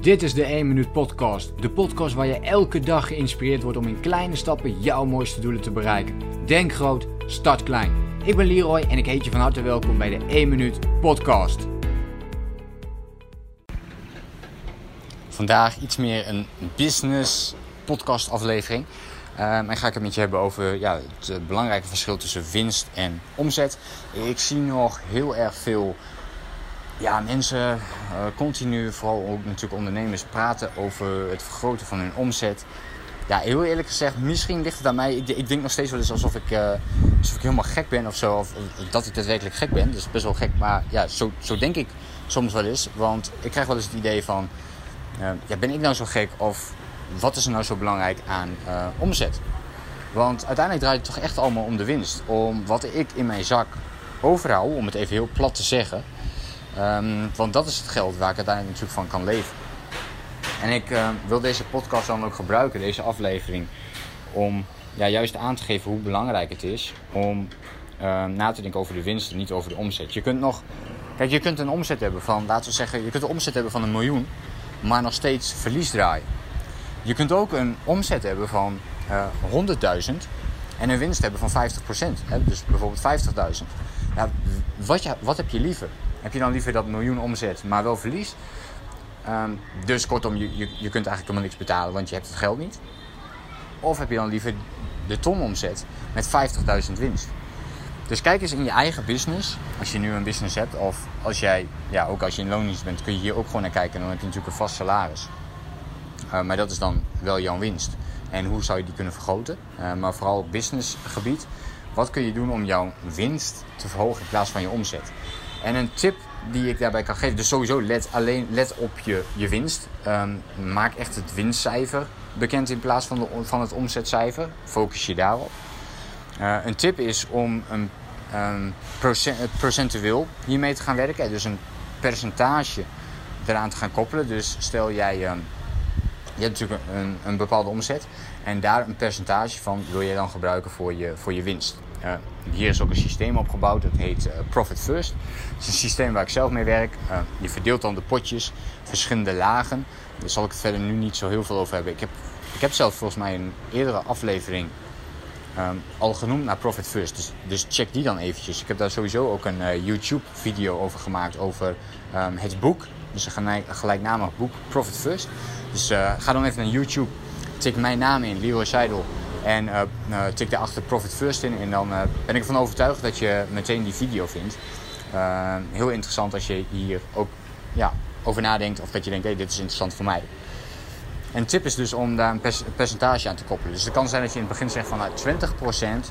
Dit is de 1 Minuut Podcast. De podcast waar je elke dag geïnspireerd wordt om in kleine stappen jouw mooiste doelen te bereiken. Denk groot, start klein. Ik ben Leroy en ik heet je van harte welkom bij de 1 Minuut Podcast. Vandaag iets meer een business podcast aflevering. Um, en ga ik het met je hebben over ja, het belangrijke verschil tussen winst en omzet. Ik zie nog heel erg veel ja, mensen uh, continu, vooral ook natuurlijk ondernemers, praten over het vergroten van hun omzet. Ja, heel eerlijk gezegd, misschien ligt het aan mij. Ik, ik denk nog steeds wel eens alsof ik, uh, alsof ik helemaal gek ben of zo. Of, dat ik daadwerkelijk gek ben. Dus best wel gek. Maar ja, zo, zo denk ik soms wel eens. Want ik krijg wel eens het idee van... Uh, ja, ben ik nou zo gek? Of wat is er nou zo belangrijk aan omzet? Want uiteindelijk draait het toch echt allemaal om de winst. Om wat ik in mijn zak overhoud, om het even heel plat te zeggen. Ehm, want dat is het geld waar ik uiteindelijk natuurlijk van kan leven. En ik uh, wil deze podcast dan ook gebruiken, deze aflevering, om ja, juist aan te geven hoe belangrijk het is om uh, na te denken over de winst en niet over de omzet. Je kunt nog, kijk, je kunt een omzet hebben van, laten we zeggen, je kunt een omzet hebben van een miljoen, maar nog steeds verlies draaien. Je kunt ook een omzet hebben van uh, eh, 100.000 en een winst hebben van 50%. Hè? Dus bijvoorbeeld 50.000. Ja, wat, wat heb je liever? Heb je dan liever dat miljoen omzet, maar wel verlies? Um, dus kortom, je, je, je kunt eigenlijk helemaal niks betalen, want je hebt het geld niet. Of heb je dan liever de ton omzet met 50.000 winst? Dus kijk eens in je eigen business, als je nu een business hebt, of als jij, ja, ook als je in loondienst bent, kun je hier ook gewoon naar kijken en dan heb je natuurlijk een vast salaris. Uh, maar dat is dan wel jouw winst. En hoe zou je die kunnen vergroten? Uh, maar vooral businessgebied, wat kun je doen om jouw winst te verhogen in plaats van je omzet? En een tip die ik daarbij kan geven, dus sowieso let, alleen, let op je, je winst. Um, maak echt het winstcijfer bekend in plaats van, de, van het omzetcijfer. Focus je daarop. Uh, een tip is om een, um, procent, procentueel hiermee te gaan werken. Dus een percentage eraan te gaan koppelen. Dus stel jij, um, je hebt natuurlijk een, een bepaalde omzet. En daar een percentage van wil je dan gebruiken voor je, voor je winst. Uh, hier is ook een systeem opgebouwd, dat heet uh, Profit First. Het is een systeem waar ik zelf mee werk. Uh, je verdeelt dan de potjes, verschillende lagen. Daar zal ik het verder nu niet zo heel veel over hebben. Ik heb, ik heb zelf volgens mij een eerdere aflevering al genoemd naar Profit First. Dus, dus, check die dan eventjes. Ik heb daar sowieso ook een YouTube video over gemaakt over het boek. Dus een gelijknamig boek Profit First. Dus ga dan even naar YouTube, tik mijn naam in, Leroy Seidel. En uh, uh, tik daarachter Profit First in. En dan ben ik ervan overtuigd dat je meteen die video vindt. heel interessant als je hier ook ja, over nadenkt. Of dat je denkt, hé, hey, dit is interessant voor mij. En tip is dus om daar een percentage aan te koppelen. Dus het kan zijn dat je in het begin zegt van nou, 20%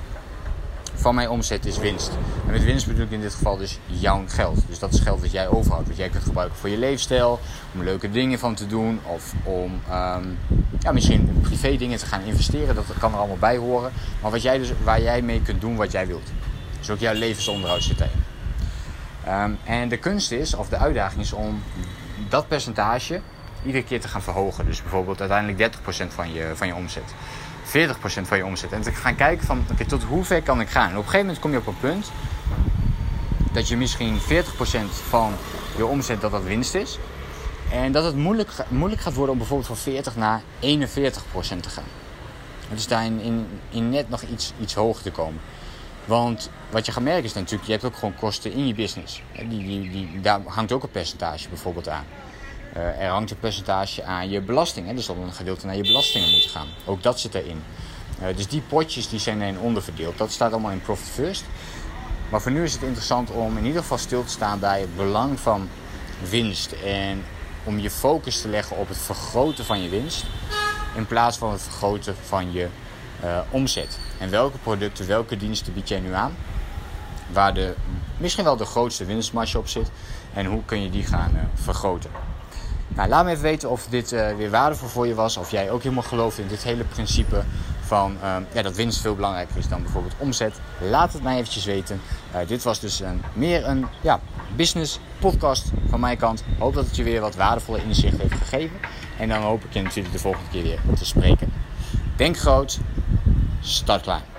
van mijn omzet is winst. En met winst bedoel ik in dit geval dus jouw geld. Dus dat is geld dat jij overhoudt. Wat jij kunt gebruiken voor je leefstijl. Om leuke dingen van te doen. Of om um, ja, misschien privé dingen te gaan investeren. Dat kan er allemaal bij horen. Maar wat jij dus, waar jij mee kunt doen wat jij wilt. Dus ook jouw levensonderhoud zit erin. Um, en de kunst is, of de uitdaging is om dat percentage iedere keer te gaan verhogen. Dus bijvoorbeeld uiteindelijk 30% van je, van je omzet. 40% van je omzet. En te gaan kijken van, oké, tot hoe ver kan ik gaan? Op een gegeven moment kom je op een punt dat je misschien 40% van je omzet dat dat winst is. En dat het moeilijk, moeilijk gaat worden om bijvoorbeeld van 40 naar 41% te gaan. Dus daarin in, in net nog iets, iets hoger te komen. Want wat je gaat merken is natuurlijk, je hebt ook gewoon kosten in je business. Die, die, daar hangt ook een percentage bijvoorbeeld aan. Uh, er hangt een percentage aan je belasting. Hè? Er zal een gedeelte naar je belastingen moeten gaan. Ook dat zit erin. Uh, dus die potjes die zijn erin onderverdeeld. Dat staat allemaal in Profit First. Maar voor nu is het interessant om in ieder geval stil te staan bij het belang van winst. En om je focus te leggen op het vergroten van je winst. In plaats van het vergroten van je uh, omzet. En welke producten, welke diensten bied jij nu aan? Waar de, misschien wel de grootste winstmarge op zit. En hoe kun je die gaan vergroten? Nou, laat me even weten of dit uh, weer waardevol voor je was. Of jij ook helemaal gelooft in dit hele principe van uh, ja, dat winst veel belangrijker is dan bijvoorbeeld omzet. Laat het mij eventjes weten. Uh, dit was dus een, meer een ja, business podcast van mijn kant. Hoop dat het je weer wat waardevolle inzichten heeft gegeven. En dan hoop ik je natuurlijk de volgende keer weer te Denk groot, start klein.